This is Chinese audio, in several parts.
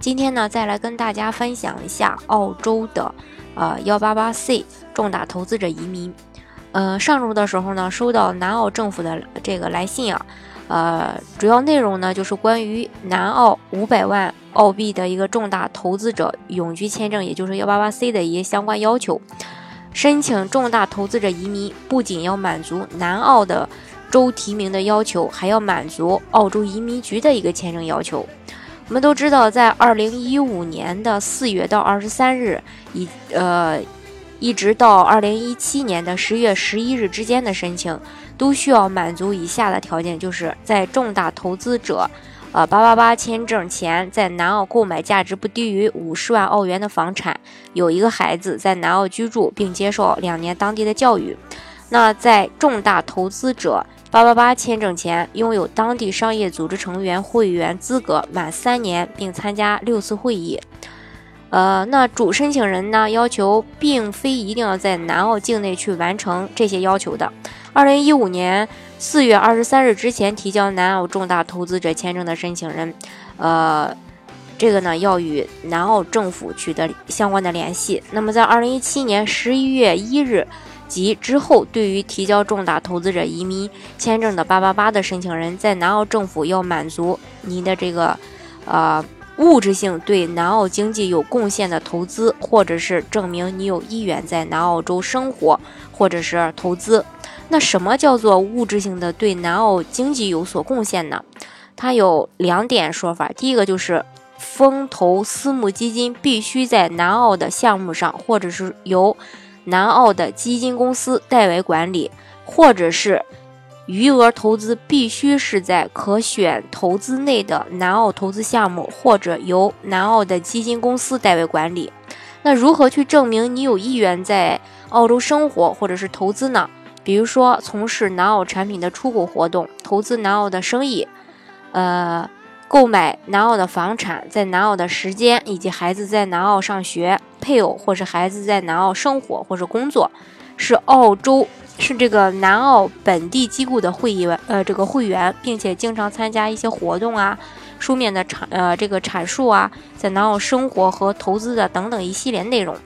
今天呢，再来跟大家分享一下澳洲的，呃幺八八 C 重大投资者移民。呃，上周的时候呢，收到南澳政府的这个来信啊，呃，主要内容呢就是关于南澳五百万澳币的一个重大投资者永居签证，也就是幺八八 C 的一些相关要求。申请重大投资者移民，不仅要满足南澳的州提名的要求，还要满足澳洲移民局的一个签证要求。我们都知道，在二零一五年的四月到二十三日，以呃，一直到二零一七年的十月十一日之间的申请，都需要满足以下的条件：就是在重大投资者，呃八八八签证前，在南澳购买价值不低于五十万澳元的房产，有一个孩子在南澳居住，并接受两年当地的教育。那在重大投资者。八八八签证前拥有当地商业组织成员会员资格满三年，并参加六次会议。呃，那主申请人呢要求，并非一定要在南澳境内去完成这些要求的。二零一五年四月二十三日之前提交南澳重大投资者签证的申请人，呃，这个呢要与南澳政府取得相关的联系。那么在二零一七年十一月一日。及之后，对于提交重大投资者移民签证的八八八的申请人，在南澳政府要满足您的这个，呃，物质性对南澳经济有贡献的投资，或者是证明你有意愿在南澳洲生活或者是投资。那什么叫做物质性的对南澳经济有所贡献呢？它有两点说法。第一个就是风投私募基金必须在南澳的项目上，或者是由。南澳的基金公司代为管理，或者是余额投资必须是在可选投资内的南澳投资项目，或者由南澳的基金公司代为管理。那如何去证明你有意愿在澳洲生活或者是投资呢？比如说从事南澳产品的出口活动，投资南澳的生意，呃。购买南澳的房产，在南澳的时间，以及孩子在南澳上学，配偶或是孩子在南澳生活或者工作，是澳洲是这个南澳本地机构的会员，呃，这个会员，并且经常参加一些活动啊，书面的阐呃这个阐述啊，在南澳生活和投资的等等一系列内容。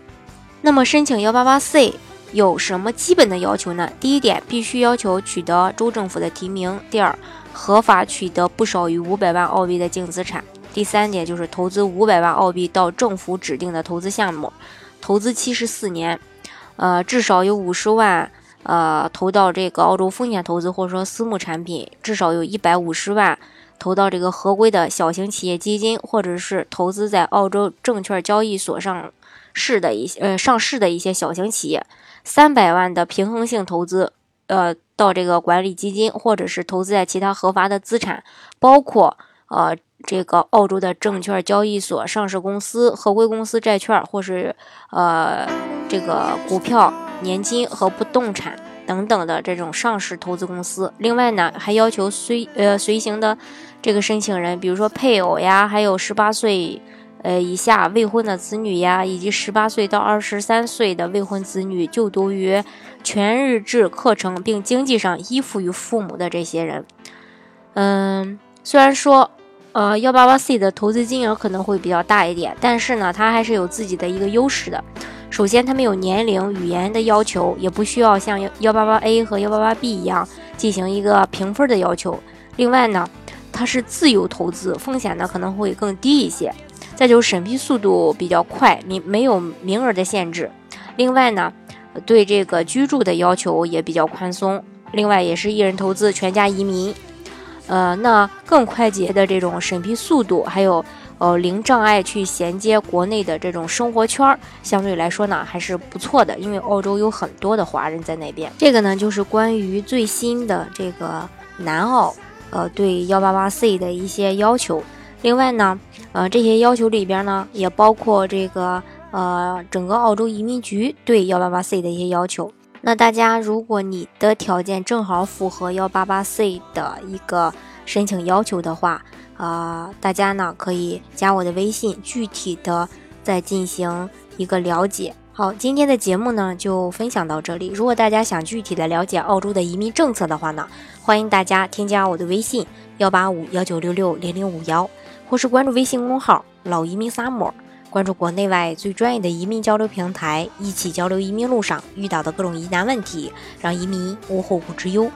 那么申请幺八八 C 有什么基本的要求呢？第一点，必须要求取得州政府的提名。第二。合法取得不少于五百万澳币的净资产。第三点就是投资五百万澳币到政府指定的投资项目，投资期是四年，呃，至少有五十万，呃，投到这个澳洲风险投资或者说私募产品，至少有一百五十万投到这个合规的小型企业基金，或者是投资在澳洲证券交易所上市的一些呃上市的一些小型企业，三百万的平衡性投资。呃，到这个管理基金，或者是投资在其他合法的资产，包括呃这个澳洲的证券交易所、上市公司、合规公司债券，或是呃这个股票、年金和不动产等等的这种上市投资公司。另外呢，还要求随呃随行的这个申请人，比如说配偶呀，还有十八岁。呃，以下未婚的子女呀，以及十八岁到二十三岁的未婚子女就读于全日制课程并经济上依附于父母的这些人，嗯，虽然说，呃，幺八八 C 的投资金额可能会比较大一点，但是呢，它还是有自己的一个优势的。首先，它没有年龄、语言的要求，也不需要像幺八八 A 和幺八八 B 一样进行一个评分的要求。另外呢，它是自由投资，风险呢可能会更低一些。再就是审批速度比较快，名没有名额的限制。另外呢，对这个居住的要求也比较宽松。另外也是一人投资，全家移民。呃，那更快捷的这种审批速度，还有呃零障碍去衔接国内的这种生活圈儿，相对来说呢还是不错的。因为澳洲有很多的华人在那边。这个呢就是关于最新的这个南澳，呃对幺八八 C 的一些要求。另外呢。呃，这些要求里边呢，也包括这个呃整个澳洲移民局对幺八八 C 的一些要求。那大家如果你的条件正好符合幺八八 C 的一个申请要求的话，啊，大家呢可以加我的微信，具体的再进行一个了解。好，今天的节目呢就分享到这里。如果大家想具体的了解澳洲的移民政策的话呢，欢迎大家添加我的微信幺八五幺九六六零零五幺，或是关注微信公号老移民萨摩。关注国内外最专业的移民交流平台，一起交流移民路上遇到的各种疑难问题，让移民无后顾之忧。